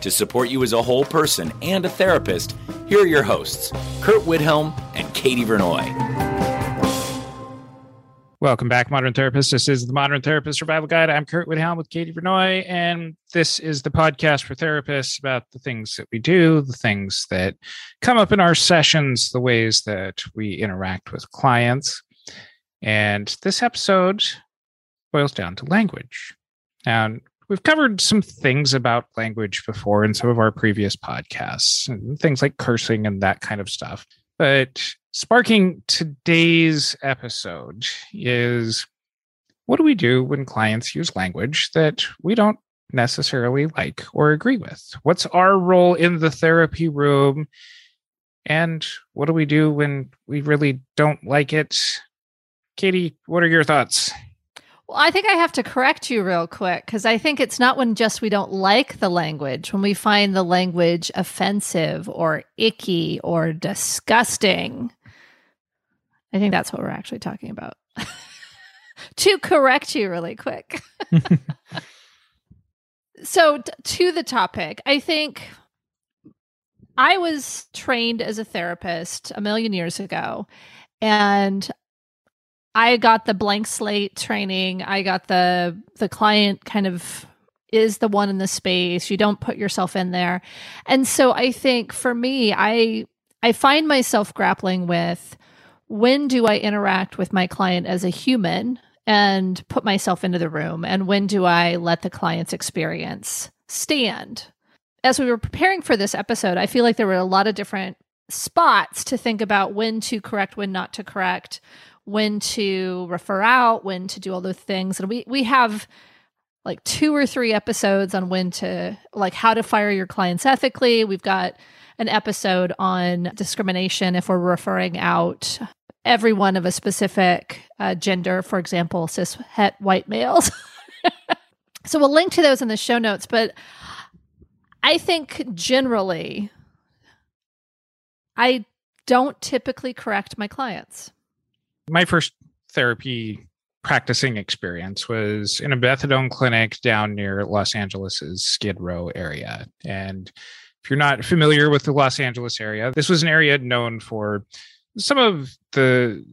To support you as a whole person and a therapist, here are your hosts, Curt Widhelm and Katie Vernoy. Welcome back, Modern Therapist. This is the Modern Therapist Survival Guide. I'm Curt Widhelm with Katie Vernoy, and this is the podcast for therapists about the things that we do, the things that come up in our sessions, the ways that we interact with clients. And this episode boils down to language. Now, we've covered some things about language before in some of our previous podcasts, and things like cursing and that kind of stuff. But sparking today's episode is what do we do when clients use language that we don't necessarily like or agree with? What's our role in the therapy room? And what do we do when we really don't like it? Katie, what are your thoughts? Well, I think I have to correct you real quick because I think it's not when just we don't like the language, when we find the language offensive or icky or disgusting. I think that's what we're actually talking about. to correct you really quick. so, t- to the topic, I think I was trained as a therapist a million years ago, and I got the blank slate training. I got the the client kind of is the one in the space. You don't put yourself in there. And so I think for me, I I find myself grappling with when do I interact with my client as a human and put myself into the room? And when do I let the client's experience stand? As we were preparing for this episode, I feel like there were a lot of different spots to think about when to correct, when not to correct, when to refer out, when to do all those things. And we we have like two or three episodes on when to like how to fire your clients ethically. We've got an episode on discrimination if we're referring out everyone of a specific uh, gender, for example, cis het white males. so we'll link to those in the show notes. But I think generally, I don't typically correct my clients. My first therapy practicing experience was in a methadone clinic down near Los Angeles's Skid Row area. And if you're not familiar with the Los Angeles area, this was an area known for some of the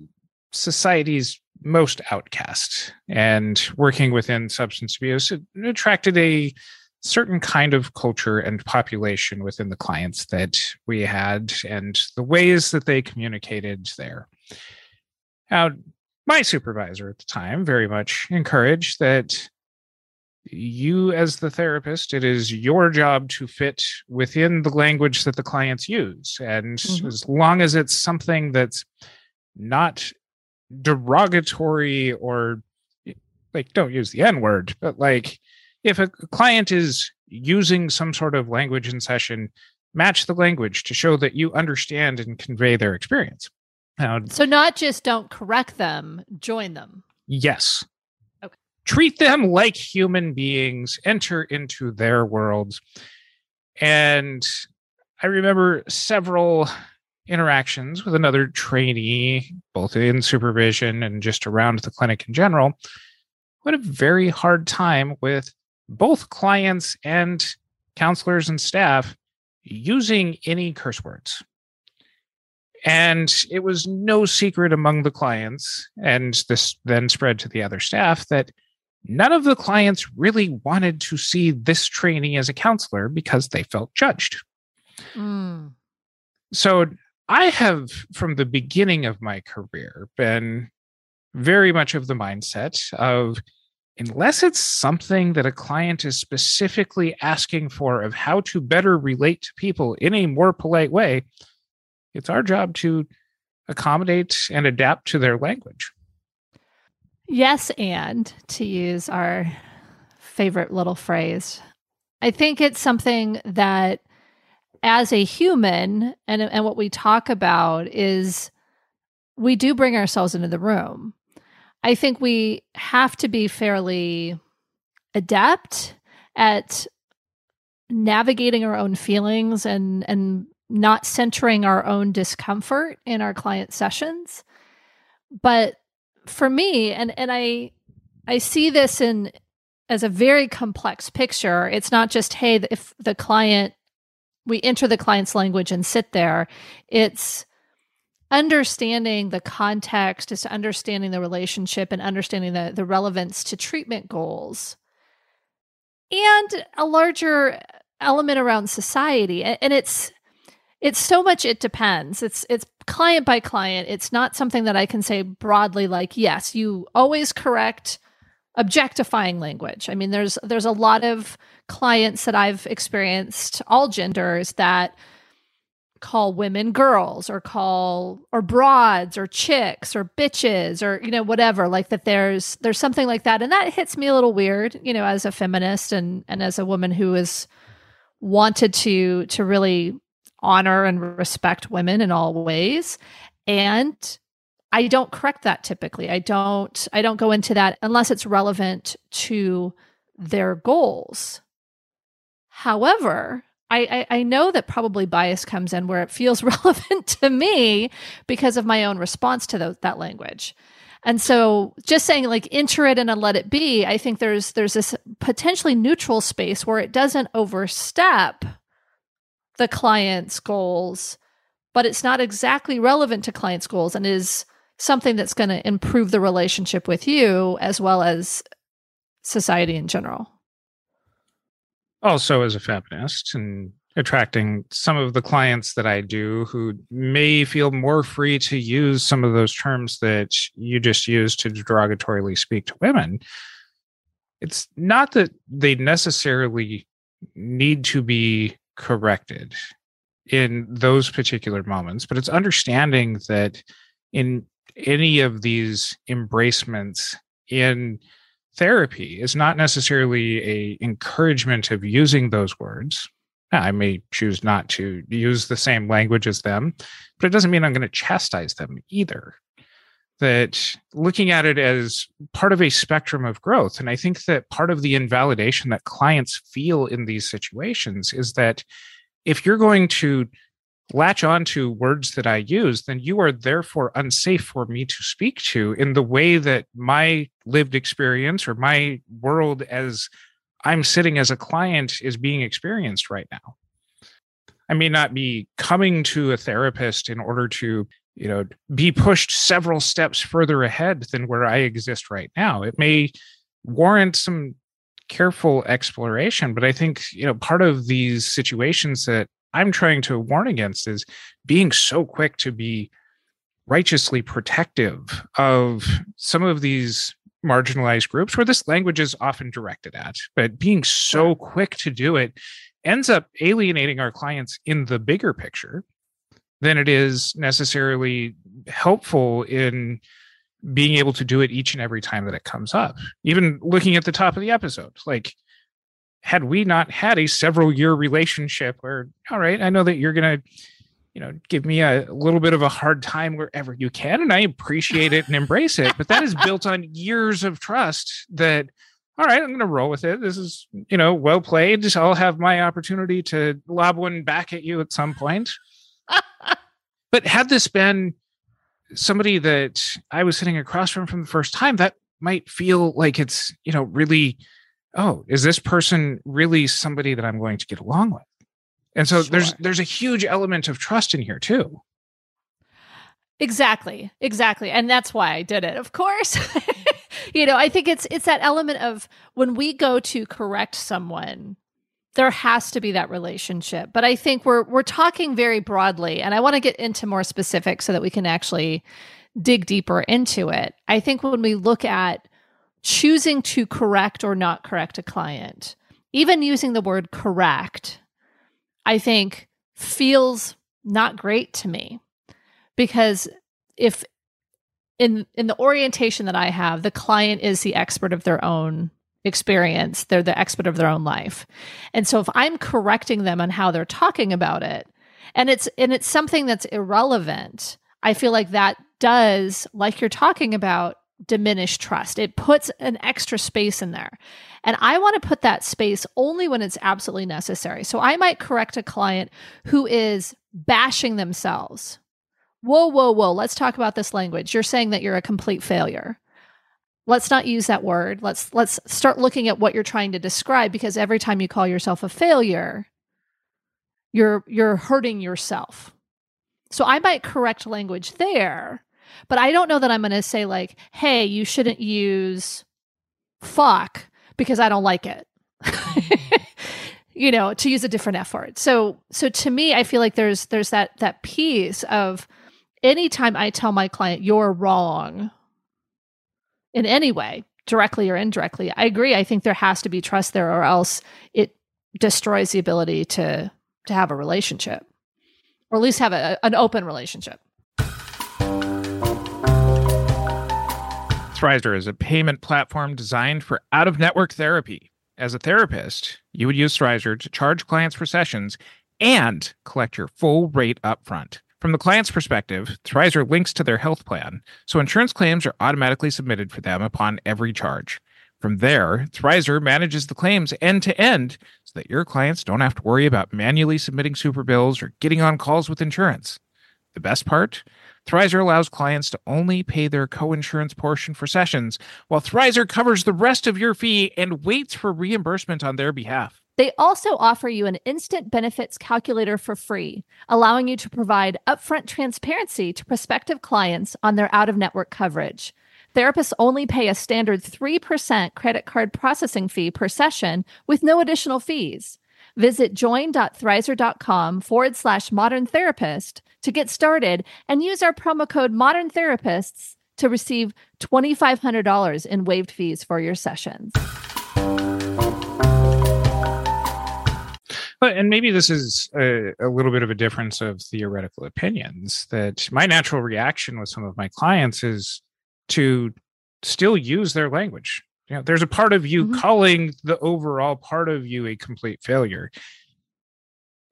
society's most outcast and working within substance abuse attracted a certain kind of culture and population within the clients that we had and the ways that they communicated there now my supervisor at the time very much encouraged that you as the therapist it is your job to fit within the language that the clients use and mm-hmm. as long as it's something that's not derogatory or like don't use the n word but like if a client is using some sort of language in session match the language to show that you understand and convey their experience now, so not just don't correct them join them yes Okay. treat them like human beings, enter into their worlds. And I remember several interactions with another trainee, both in supervision and just around the clinic in general, who had a very hard time with both clients and counselors and staff using any curse words. And it was no secret among the clients, and this then spread to the other staff that none of the clients really wanted to see this trainee as a counselor because they felt judged. Mm. So I have, from the beginning of my career, been very much of the mindset of unless it's something that a client is specifically asking for of how to better relate to people in a more polite way, it's our job to accommodate and adapt to their language. Yes, and to use our favorite little phrase, I think it's something that as a human, and, and what we talk about is we do bring ourselves into the room. I think we have to be fairly adept at navigating our own feelings and and not centering our own discomfort in our client sessions. But for me, and and I I see this in as a very complex picture. It's not just hey, if the client we enter the client's language and sit there. It's understanding the context, is understanding the relationship and understanding the, the relevance to treatment goals. And a larger element around society. And it's it's so much it depends. It's it's client by client. It's not something that I can say broadly like, yes, you always correct objectifying language. I mean, there's there's a lot of clients that I've experienced, all genders, that call women girls or call or broads or chicks or bitches or you know whatever like that there's there's something like that and that hits me a little weird you know as a feminist and and as a woman who is wanted to to really honor and respect women in all ways and I don't correct that typically. I don't I don't go into that unless it's relevant to their goals. However, I, I, know that probably bias comes in where it feels relevant to me because of my own response to the, that language. And so just saying like enter it and let it be, I think there's there's this potentially neutral space where it doesn't overstep the client's goals, but it's not exactly relevant to client's goals and is something that's going to improve the relationship with you as well as society in general. Also, as a feminist and attracting some of the clients that I do who may feel more free to use some of those terms that you just used to derogatorily speak to women. It's not that they necessarily need to be corrected in those particular moments, but it's understanding that in any of these embracements in therapy is not necessarily a encouragement of using those words. I may choose not to use the same language as them but it doesn't mean i'm going to chastise them either that looking at it as part of a spectrum of growth and i think that part of the invalidation that clients feel in these situations is that if you're going to latch on to words that I use, then you are therefore unsafe for me to speak to in the way that my lived experience or my world as I'm sitting as a client is being experienced right now. I may not be coming to a therapist in order to, you know, be pushed several steps further ahead than where I exist right now. It may warrant some careful exploration, but I think, you know, part of these situations that I'm trying to warn against is being so quick to be righteously protective of some of these marginalized groups where this language is often directed at, but being so quick to do it ends up alienating our clients in the bigger picture than it is necessarily helpful in being able to do it each and every time that it comes up. Even looking at the top of the episode, like had we not had a several year relationship where all right i know that you're gonna you know give me a little bit of a hard time wherever you can and i appreciate it and embrace it but that is built on years of trust that all right i'm gonna roll with it. This is you know well played. I'll have my opportunity to lob one back at you at some point but had this been somebody that i was sitting across from from the first time that might feel like it's you know really oh, is this person really somebody that I'm going to get along with? And so sure. there's there's a huge element of trust in here too. Exactly. Exactly. And that's why I did it. Of course. you know, I think it's it's that element of when we go to correct someone, there has to be that relationship. But I think we're we're talking very broadly and I want to get into more specifics so that we can actually dig deeper into it. I think when we look at choosing to correct or not correct a client, even using the word correct, I think feels not great to me because if in in the orientation that I have, the client is the expert of their own experience. They're the expert of their own life. And so if I'm correcting them on how they're talking about it, and it's and it's something that's irrelevant, I feel like that does, like you're talking about, diminish trust. It puts an extra space in there. And I want to put that space only when it's absolutely necessary. So I might correct a client who is bashing themselves. Whoa, whoa, whoa. Let's talk about this language. You're saying that you're a complete failure. Let's not use that word. Let's let's start looking at what you're trying to describe because every time you call yourself a failure, you're you're hurting yourself. So I might correct language there, but I don't know that I'm going to say like, "Hey, you shouldn't use fuck because I don't like it." you know, to use a different F word. So so to me, I feel like there's there's that that piece of anytime I tell my client you're wrong in any way, directly or indirectly, I agree. I think there has to be trust there or else it destroys the ability to to have a relationship or at least have a, an open relationship. Thrizer is a payment platform designed for out of network therapy. As a therapist, you would use Thrizer to charge clients for sessions and collect your full rate upfront. From the client's perspective, Thrizer links to their health plan, so insurance claims are automatically submitted for them upon every charge. From there, Thrizer manages the claims end to end so that your clients don't have to worry about manually submitting super bills or getting on calls with insurance. The best part? Thrizer allows clients to only pay their co-insurance portion for sessions, while Thrizer covers the rest of your fee and waits for reimbursement on their behalf. They also offer you an instant benefits calculator for free, allowing you to provide upfront transparency to prospective clients on their out-of-network coverage. Therapists only pay a standard 3% credit card processing fee per session with no additional fees. Visit join.thrizer.com forward slash modern therapist to get started and use our promo code modern therapists to receive $2,500 in waived fees for your sessions. But, and maybe this is a, a, little bit of a difference of theoretical opinions that my natural reaction with some of my clients is to still use their language. You know, there's a part of you mm-hmm. calling the overall part of you a complete failure.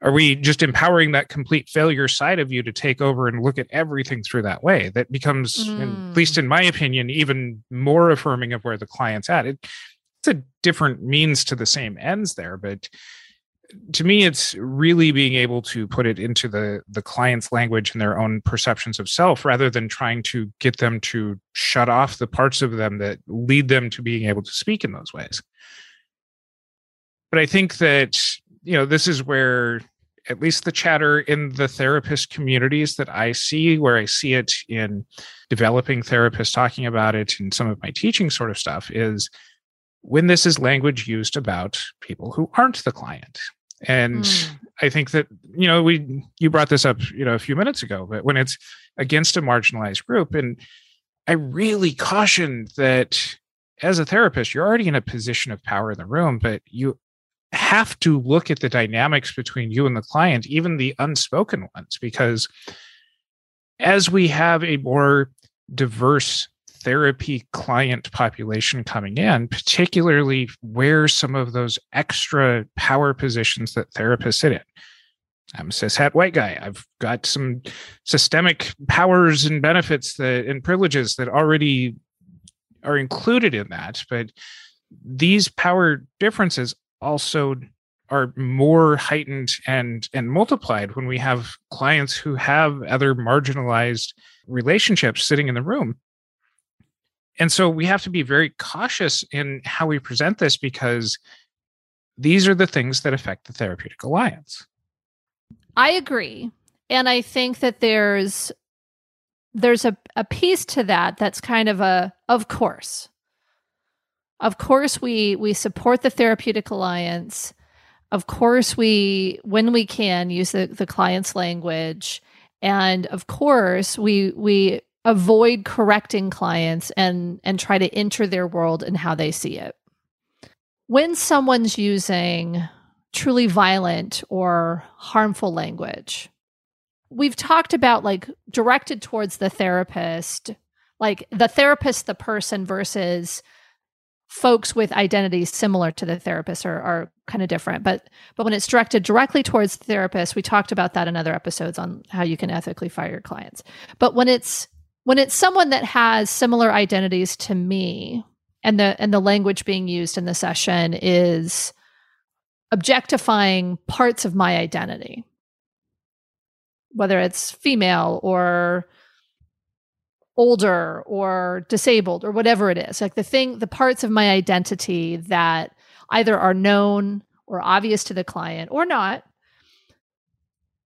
Are we just empowering that complete failure side of you to take over and look at everything through that way? That becomes, mm. at least in my opinion, even more affirming of where the client's at. It, it's a different means to the same ends there, but to me it's really being able to put it into the the client's language and their own perceptions of self rather than trying to get them to shut off the parts of them that lead them to being able to speak in those ways. But i think that you know this is where at least the chatter in the therapist communities that i see where i see it in developing therapists talking about it and some of my teaching sort of stuff is when this is language used about people who aren't the client and mm. i think that you know we you brought this up you know a few minutes ago but when it's against a marginalized group and i really caution that as a therapist you're already in a position of power in the room but you have to look at the dynamics between you and the client even the unspoken ones because as we have a more diverse therapy client population coming in, particularly where some of those extra power positions that therapists sit in. I'm a cishet white guy. I've got some systemic powers and benefits that and privileges that already are included in that. But these power differences also are more heightened and and multiplied when we have clients who have other marginalized relationships sitting in the room and so we have to be very cautious in how we present this because these are the things that affect the therapeutic alliance. I agree. And I think that there's there's a, a piece to that that's kind of a of course. Of course we we support the therapeutic alliance. Of course we when we can use the, the client's language. And of course we we avoid correcting clients and and try to enter their world and how they see it. When someone's using truly violent or harmful language, we've talked about like directed towards the therapist, like the therapist, the person versus folks with identities similar to the therapist are, are kind of different but but when it's directed directly towards the therapist we talked about that in other episodes on how you can ethically fire your clients but when it's when it's someone that has similar identities to me and the and the language being used in the session is objectifying parts of my identity. Whether it's female or older or disabled or whatever it is like the thing the parts of my identity that either are known or obvious to the client or not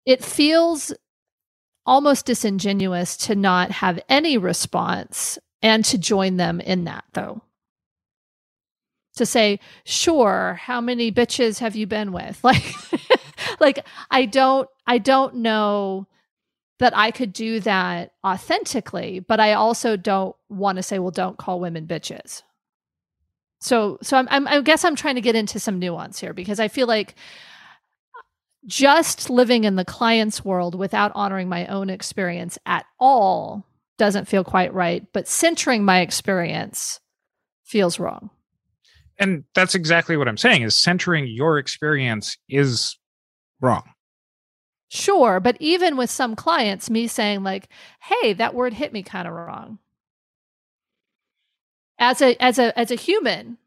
it feels almost disingenuous to not have any response and to join them in that though to say sure how many bitches have you been with like like i don't i don't know that I could do that authentically, but I also don't want to say, well, don't call women bitches. So, so I'm, I'm, I guess I'm trying to get into some nuance here because I feel like just living in the client's world without honoring my own experience at all doesn't feel quite right, but centering my experience feels wrong. And that's exactly what I'm saying is centering your experience is wrong. Sure, but even with some clients, me saying like, "Hey, that word hit me kind of wrong." As a as a as a human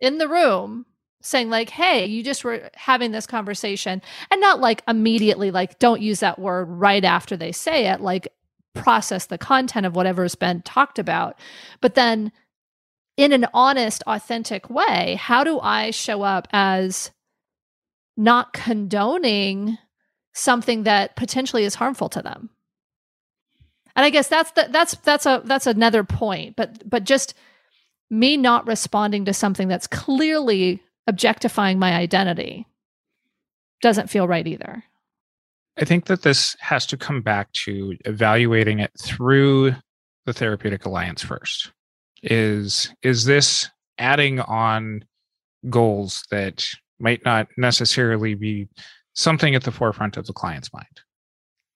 in the room saying like, "Hey, you just were having this conversation." And not like immediately like don't use that word right after they say it, like process the content of whatever's been talked about. But then in an honest, authentic way, how do I show up as not condoning something that potentially is harmful to them and i guess that's the, that's that's a that's another point but but just me not responding to something that's clearly objectifying my identity doesn't feel right either i think that this has to come back to evaluating it through the therapeutic alliance first is is this adding on goals that might not necessarily be something at the forefront of the client's mind.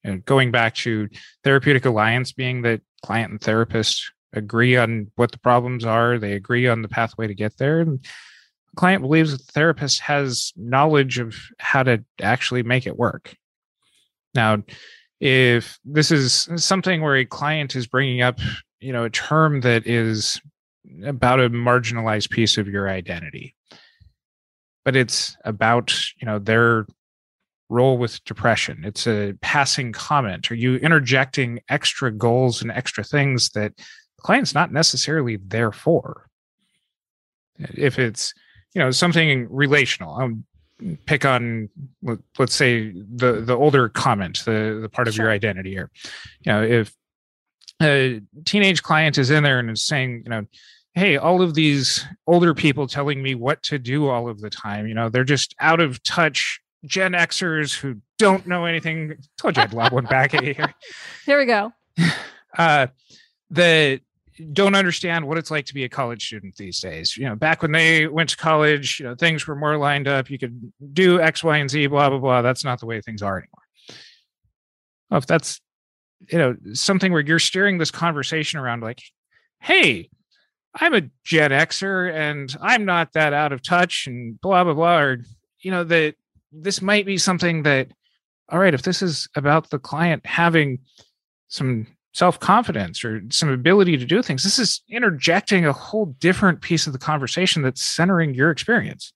And going back to therapeutic alliance being that client and therapist agree on what the problems are, they agree on the pathway to get there. And client believes that the therapist has knowledge of how to actually make it work. Now, if this is something where a client is bringing up, you know, a term that is about a marginalized piece of your identity, but it's about, you know, their role with depression. It's a passing comment. Are you interjecting extra goals and extra things that the client's not necessarily there for? If it's, you know, something relational, I'll pick on, let's say the the older comment, the the part of sure. your identity here. You know, if a teenage client is in there and is saying, you know, hey, all of these older people telling me what to do all of the time, you know, they're just out of touch Gen Xers who don't know anything. Told you I'd lob one back at you here. There we go. Uh, that don't understand what it's like to be a college student these days. You know, back when they went to college, you know, things were more lined up. You could do X, Y, and Z, blah, blah, blah. That's not the way things are anymore. Well, if that's, you know, something where you're steering this conversation around like, hey, I'm a Gen Xer and I'm not that out of touch and blah, blah, blah. Or, you know, that this might be something that all right if this is about the client having some self-confidence or some ability to do things this is interjecting a whole different piece of the conversation that's centering your experience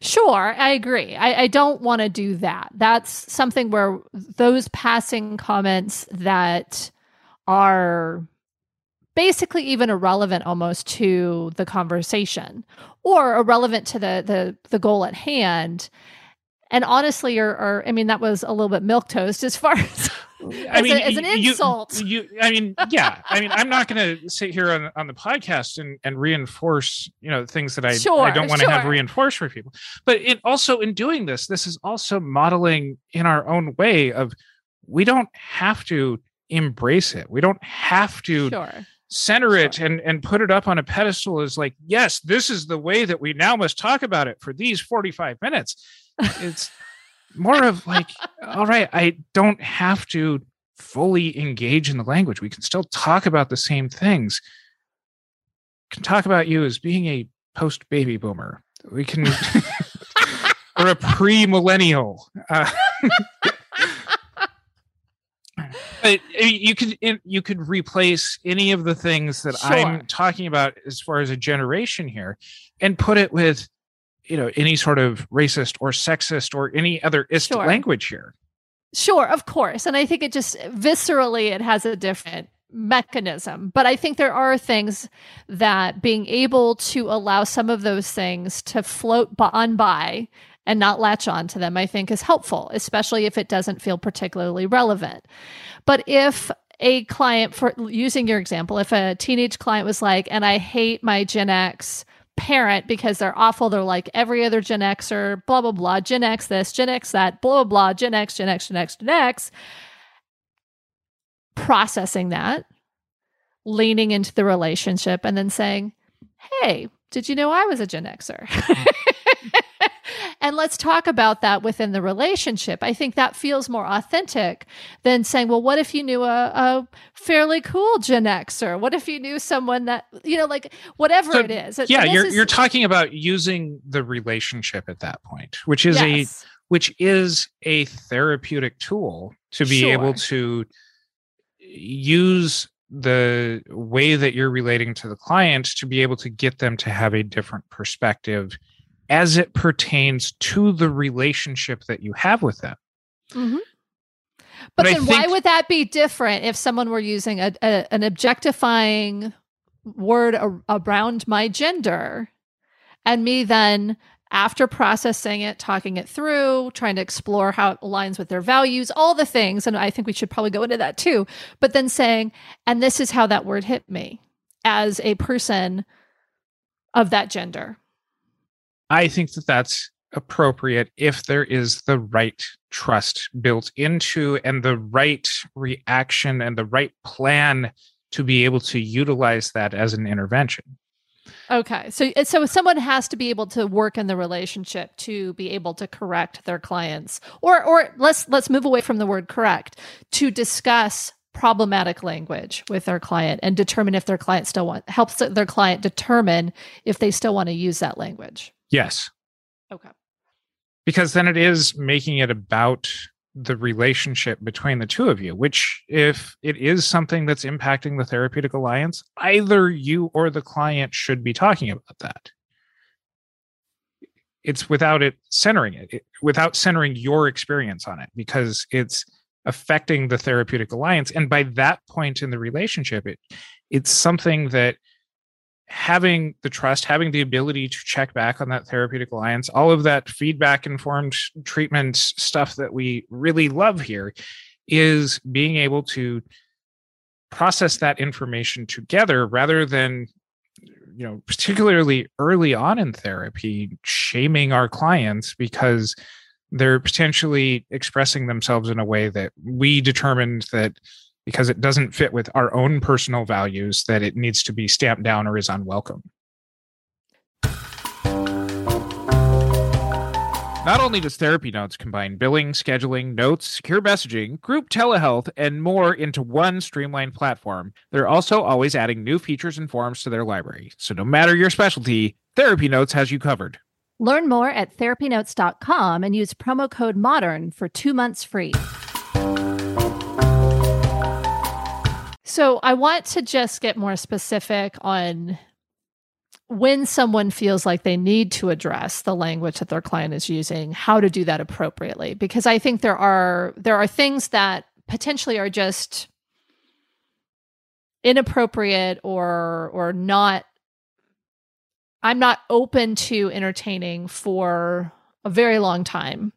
Sure, I agree. I, I don't want to do that. That's something where those passing comments that are basically even irrelevant almost to the conversation or irrelevant to the the, the goal at hand and honestly, or, or I mean, that was a little bit milk toast as far as. I mean, a, as an insult. You, you, I mean, yeah. I mean, I'm not going to sit here on, on the podcast and, and reinforce, you know, things that I, sure, I don't want to sure. have reinforced for people. But it also, in doing this, this is also modeling in our own way of we don't have to embrace it. We don't have to Sure. center it and and put it up on a pedestal as like, yes, this is the way that we now must talk about it for these 45 minutes. It's more of like, all right, I don't have to fully engage in the language. We can still talk about the same things. can talk about you as being a post baby boomer. We can or a pre-millennial. Uh, but you could you could replace any of the things that Sure. I'm talking about as far as a generation here, and put it with you know any sort of racist or sexist or any other ist Sure. language here. Sure, of course. And I think it just viscerally it has a different mechanism. But I think there are things that being able to allow some of those things to float on by and not latch on to them, I think is helpful, especially if it doesn't feel particularly relevant. But if a client, for using your example, if a teenage client was like, and I hate my Gen X parent because they're awful. They're like every other Gen Xer, blah, blah, blah, Gen X this, Gen X that, blah, blah, blah, Gen X, Gen X, Gen X, Gen X. Processing that, leaning into the relationship, and then saying, Hey, did you know I was a Gen Xer? and let's talk about that within the relationship. I think that feels more authentic than saying, Well, what if you knew a, a fairly cool Gen Xer? What if you knew someone that, you know, like whatever So, it is? Yeah, you're is- you're talking about using the relationship at that point, which is a which is a therapeutic tool to be able to use the way that you're relating to the client to be able to get them to have a different perspective as it pertains to the relationship that you have with them. Mhm. But But then why would that be different if someone were using a, a an objectifying word a, around my gender and me then after processing it, talking it through, trying to explore how it aligns with their values, all the things, and I think we should probably go into that too, but then saying, and this is how that word hit me as a person of that gender. I think that that's appropriate if there is the right trust built into and the right reaction and the right plan to be able to utilize that as an intervention. Okay. So uh, so someone has to be able to work in the relationship to be able to correct their clients. Or or let's let's move away from the word correct to discuss problematic language with their client and determine if their client still want helps their client determine if they still want to use that language. Yes, Okay. because then it is making it about the relationship between the two of you, which, if it is something that's impacting the therapeutic alliance, either you or the client should be talking about that. It's without it centering it, it- without centering your experience on it, because it's affecting the therapeutic alliance. And by that point in the relationship, it it's something that having the trust, having the ability to check back on that therapeutic alliance, all of that feedback informed treatment stuff that we really love here is being able to process that information together rather than you know particularly early on in therapy shaming our clients because they're potentially expressing themselves in a way that we determined that because it doesn't fit with our own personal values that it needs to be stamped down or is unwelcome. Not only does Therapy Notes combine billing, scheduling, notes, secure messaging, group telehealth, and more into one streamlined platform, they're also always adding new features and forms to their library. So no matter your specialty, Therapy Notes has you covered. Learn more at therapynotes.com and use promo code MODERN for two months free. So, I want to just get more specific on when someone feels like they need to address the language that their client is using, how to do that appropriately because I think there are there are things that potentially are just inappropriate or or not I'm not open to entertaining for a very long time.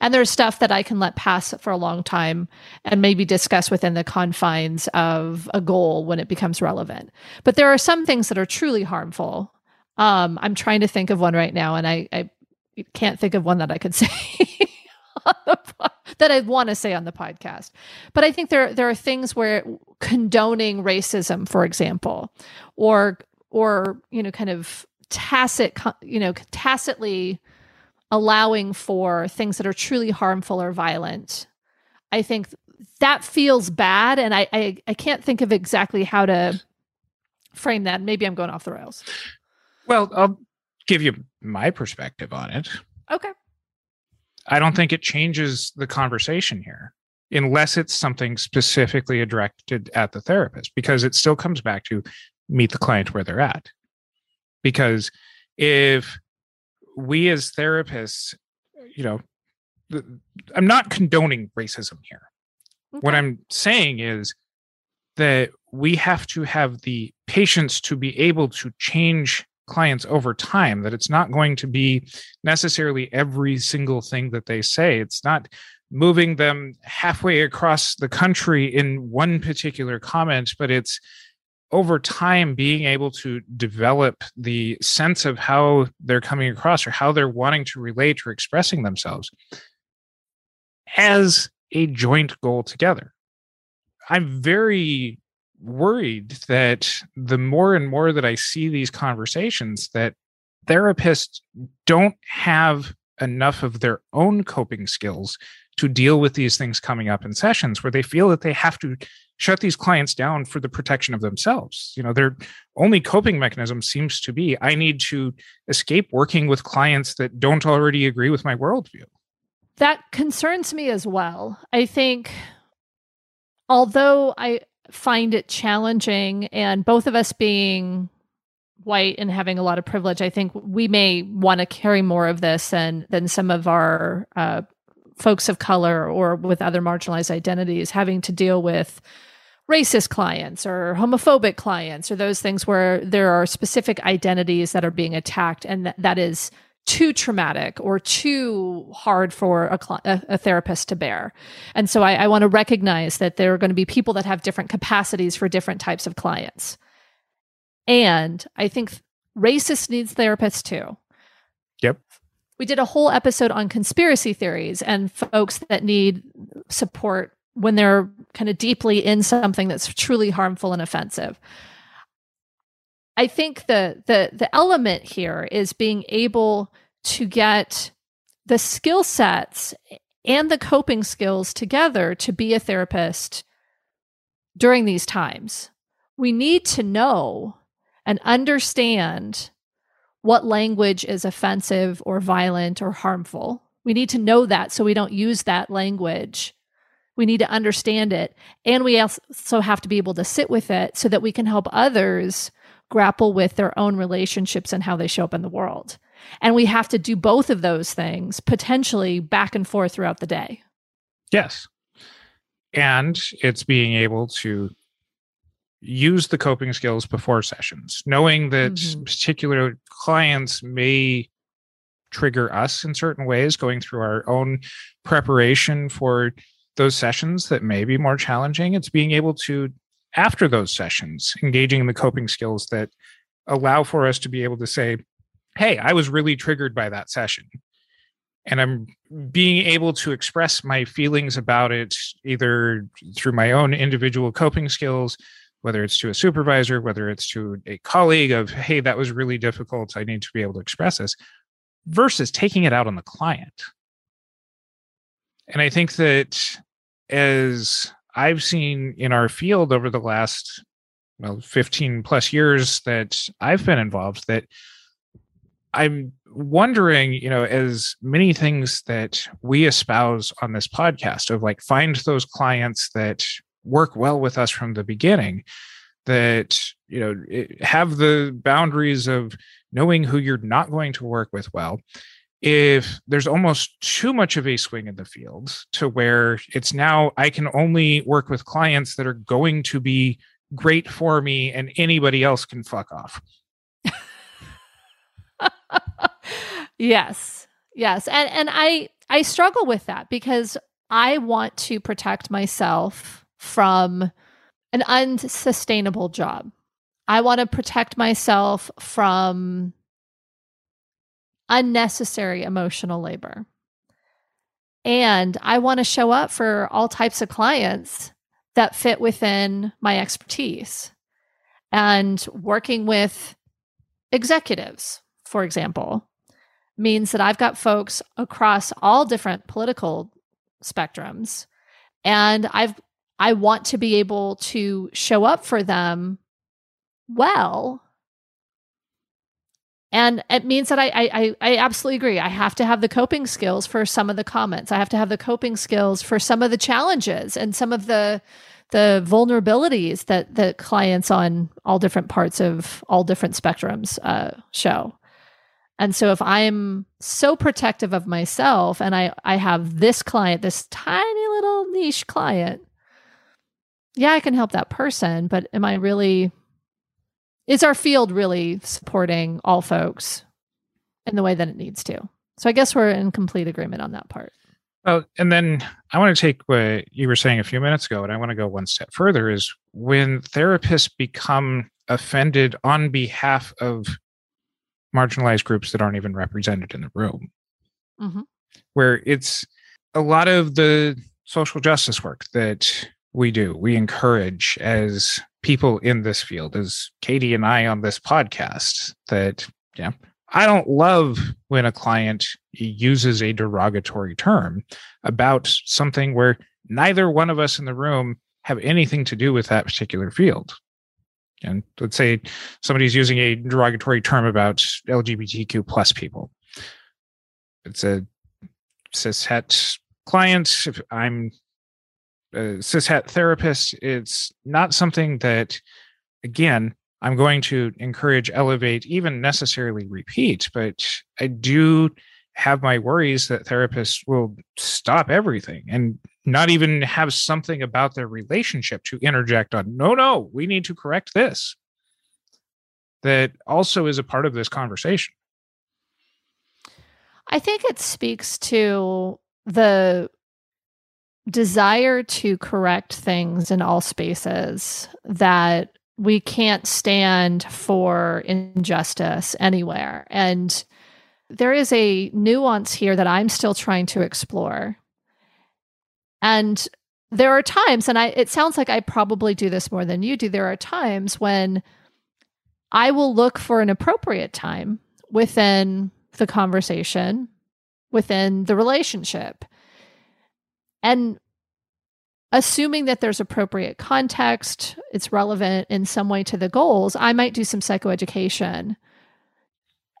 And there's stuff that I can let pass for a long time and maybe discuss within the confines of a goal when it becomes relevant. But there are some things that are truly harmful. Um, I'm trying to think of one right now, and I, I can't think of one that I could say po- that I want to say on the podcast. But I think there there are things where condoning racism, for example, or or you know, kind of tacit, you know, tacitly allowing for things that are truly harmful or violent. I think that feels bad, and I I, I can't think of exactly how to frame that. Maybe I'm going off the rails. Well, I'll give you my perspective on it. Okay. I don't think it changes the conversation here unless it's something specifically directed at the therapist because it still comes back to meet the client where they're at. Because if we as therapists, you know, I'm not condoning racism here. Okay. What I'm saying is that we have to have the patience to be able to change clients over time that it's not going to be necessarily every single thing that they say it's not moving them halfway across the country in one particular comment but it's over time being able to develop the sense of how they're coming across or how they're wanting to relate or expressing themselves as a joint goal together. I'm very worried that the more and more that I see these conversations that therapists don't have enough of their own coping skills to deal with these things coming up in sessions where they feel that they have to shut these clients down for the protection of themselves. You know, their only coping mechanism seems to be I need to escape working with clients that don't already agree with my worldview. That concerns me as well. I think although I find it challenging and both of us being white and having a lot of privilege i think we may want to carry more of this than than some of our uh, folks of color or with other marginalized identities having to deal with racist clients or homophobic clients or those things where there are specific identities that are being attacked and that, that is too traumatic or too hard for a, a, a therapist to bear. And so I, I want to recognize that there are going to be people that have different capacities for different types of clients. And I think racist needs therapists too. Yep. We did a whole episode on conspiracy theories and folks that need support when they're kind of deeply in something that's truly harmful and offensive. I think the the the element here is being able to get the skill sets and the coping skills together to be a therapist during these times. We need to know and understand what language is offensive or violent or harmful. We need to know that so we don't use that language. We need to understand it. And we also have to be able to sit with it so that we can help others grapple with their own relationships and how they show up in the world. And we have to do both of those things potentially back and forth throughout the day. Yes. And it's being able to use the coping skills before sessions, knowing that mm-hmm. particular clients may trigger us in certain ways, going through our own preparation for those sessions that may be more challenging. It's being able to after those sessions, engaging in the coping skills that allow for us to be able to say, Hey, I was really triggered by that session. And I'm being able to express my feelings about it either through my own individual coping skills, whether it's to a supervisor, whether it's to a colleague of, Hey, that was really difficult. I need to be able to express this versus taking it out on the client. And I think that as I've seen in our field over the last well 15 plus years that I've been involved that I'm wondering, you know, as many things that we espouse on this podcast of like find those clients that work well with us from the beginning that you know have the boundaries of knowing who you're not going to work with well if there's almost too much of a swing in the field to where it's now I can only work with clients that are going to be great for me and anybody else can fuck off. yes. Yes. And and I I struggle with that because I want to protect myself from an unsustainable job. I want to protect myself from unnecessary emotional labor. And I want to show up for all types of clients that fit within my expertise. And working with executives, for example, means that I've got folks across all different political spectrums and I've I want to be able to show up for them well. And it means that I, I I absolutely agree. I have to have the coping skills for some of the comments. I have to have the coping skills for some of the challenges and some of the the vulnerabilities that that clients on all different parts of all different spectrums uh, show. And so if I'm so protective of myself and I I have this client, this tiny little niche client, yeah, I can help that person, but am I really is our field really supporting all folks in the way that it needs to? So I guess we're in complete agreement on that part. Well, and then I want to take what you were saying a few minutes ago, and I want to go one step further is when therapists become offended on behalf of marginalized groups that aren't even represented in the room, mm-hmm. where it's a lot of the social justice work that we do, we encourage as people in this field, as Katie and I on this podcast, that, yeah, I don't love when a client uses a derogatory term about something where neither one of us in the room have anything to do with that particular field. And let's say somebody's using a derogatory term about LGBTQ plus people. It's a cishet client. If I'm a cishet therapist, it's not something that, again, I'm going to encourage, elevate, even necessarily repeat. But I do have my worries that therapists will stop everything and not even have something about their relationship to interject on. No, no, we need to correct this. That also is a part of this conversation. I think it speaks to the desire to correct things in all spaces that we can't stand for injustice anywhere. And there is a nuance here that I'm still trying to explore. And there are times, and I it sounds like I probably do this more than you do. There are times when I will look for an appropriate time within the conversation, within the relationship. And assuming that there's appropriate context, it's relevant in some way to the goals, I might do some psychoeducation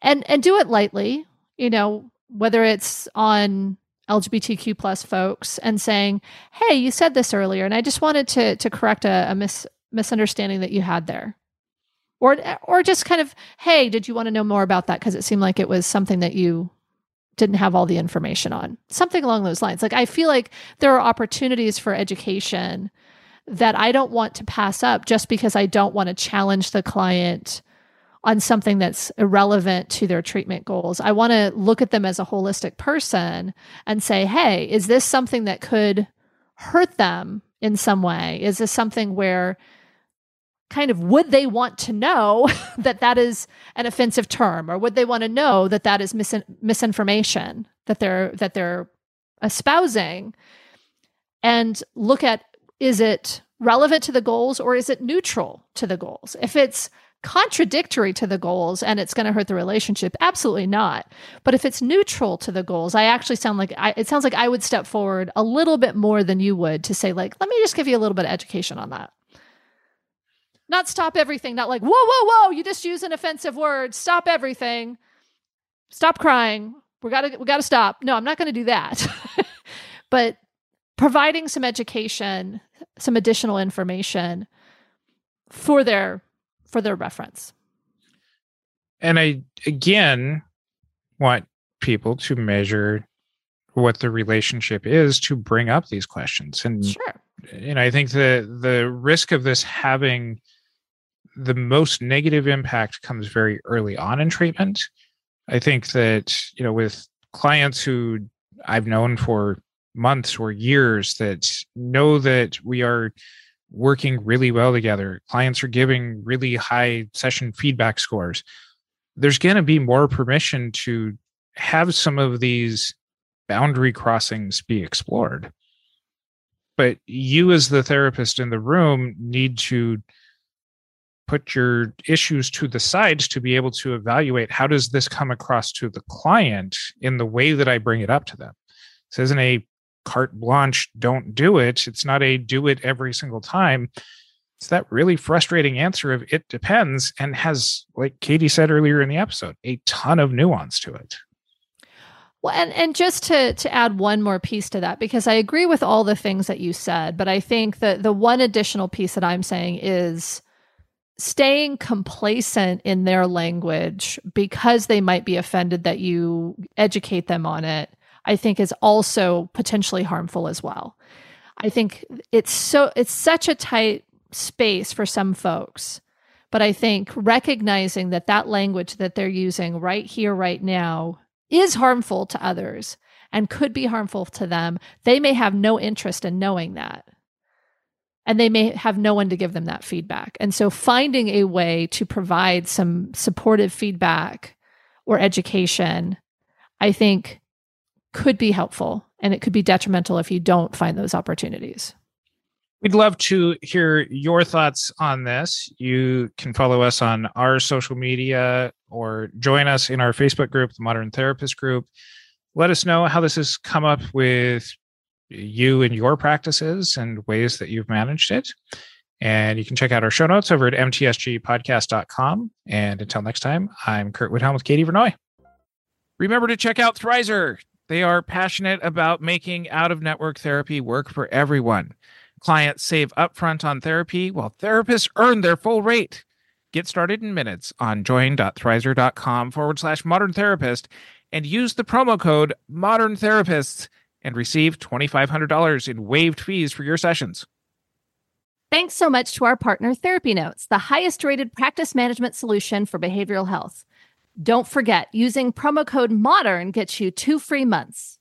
and and do it lightly, you know, whether it's on LGBTQ plus folks and saying, "Hey, you said this earlier, and I just wanted to to correct a, a mis- misunderstanding that you had there," or or just kind of, "Hey, did you want to know more about that?" Because it seemed like it was something that you didn't have all the information on. Something along those lines. Like I feel like there are opportunities for education that I don't want to pass up just because I don't want to challenge the client on something that's irrelevant to their treatment goals. I want to look at them as a holistic person and say, hey, is this something that could hurt them in some way? Is this something where kind of would they want to know that that is an offensive term? Or would they want to know that that is mis- misinformation that they're that they're espousing? And look at is it relevant to the goals or is it neutral to the goals? If it's contradictory to the goals and it's going to hurt the relationship absolutely not. But if it's neutral to the goals i actually sound like I, it sounds like i would step forward a little bit more than you would to say like let me just give you a little bit of education on that not stop everything, not like, whoa, whoa, whoa, you just use an offensive word. Stop everything. Stop crying. We gotta we gotta stop. No, I'm not gonna do that. but providing some education, some additional information for their for their reference. And I again want people to measure what the relationship is to bring up these questions. And sure. And I think the the risk of this having the most negative impact comes very early on in treatment. I think that, you know, with clients who I've known for months or years that know that we are working really well together, clients are giving really high session feedback scores, there's going to be more permission to have some of these boundary crossings be explored. But you, as the therapist in the room, need to put your issues to the sides to be able to evaluate how does this come across to the client in the way that I bring it up to them. This isn't a carte blanche, don't do it. It's not a do it every single time. It's that really frustrating answer of it depends and has, like Katie said earlier in the episode, a ton of nuance to it. Well, and, and just to, to add one more piece to that, because I agree with all the things that you said, but I think that the one additional piece that I'm saying is staying complacent in their language because they might be offended that you educate them on it, I think is also potentially harmful as well. I think it's so it's such a tight space for some folks. But I think recognizing that that language that they're using right here, right now, is harmful to others and could be harmful to them, they may have no interest in knowing that and they may have no one to give them that feedback. And so finding a way to provide some supportive feedback or education, I think could be helpful and it could be detrimental if you don't find those opportunities. We'd love to hear your thoughts on this. You can follow us on our social media or join us in our Facebook group, the Modern Therapist Group. Let us know how this has come up with you and your practices and ways that you've managed it. And you can check out our show notes over at mtsgpodcast.com. And until next time, I'm Curt Widhelm with Katie Vernoy. Remember to check out Thrizer. They are passionate about making out of network therapy work for everyone. Clients save upfront on therapy while therapists earn their full rate. Get started in minutes on join.thrizer.com forward slash modern therapist and use the promo code modern therapists and receive $2,500 in waived fees for your sessions. Thanks so much to our partner, Therapy Notes, the highest rated practice management solution for behavioral health. Don't forget, using promo code MODERN gets you two free months.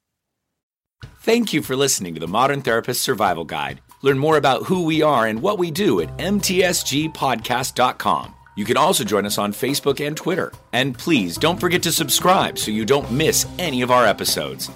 Thank you for listening to the Modern Therapist Survival Guide. Learn more about who we are and what we do at mtsgpodcast.com. You can also join us on Facebook and Twitter. And please don't forget to subscribe so you don't miss any of our episodes.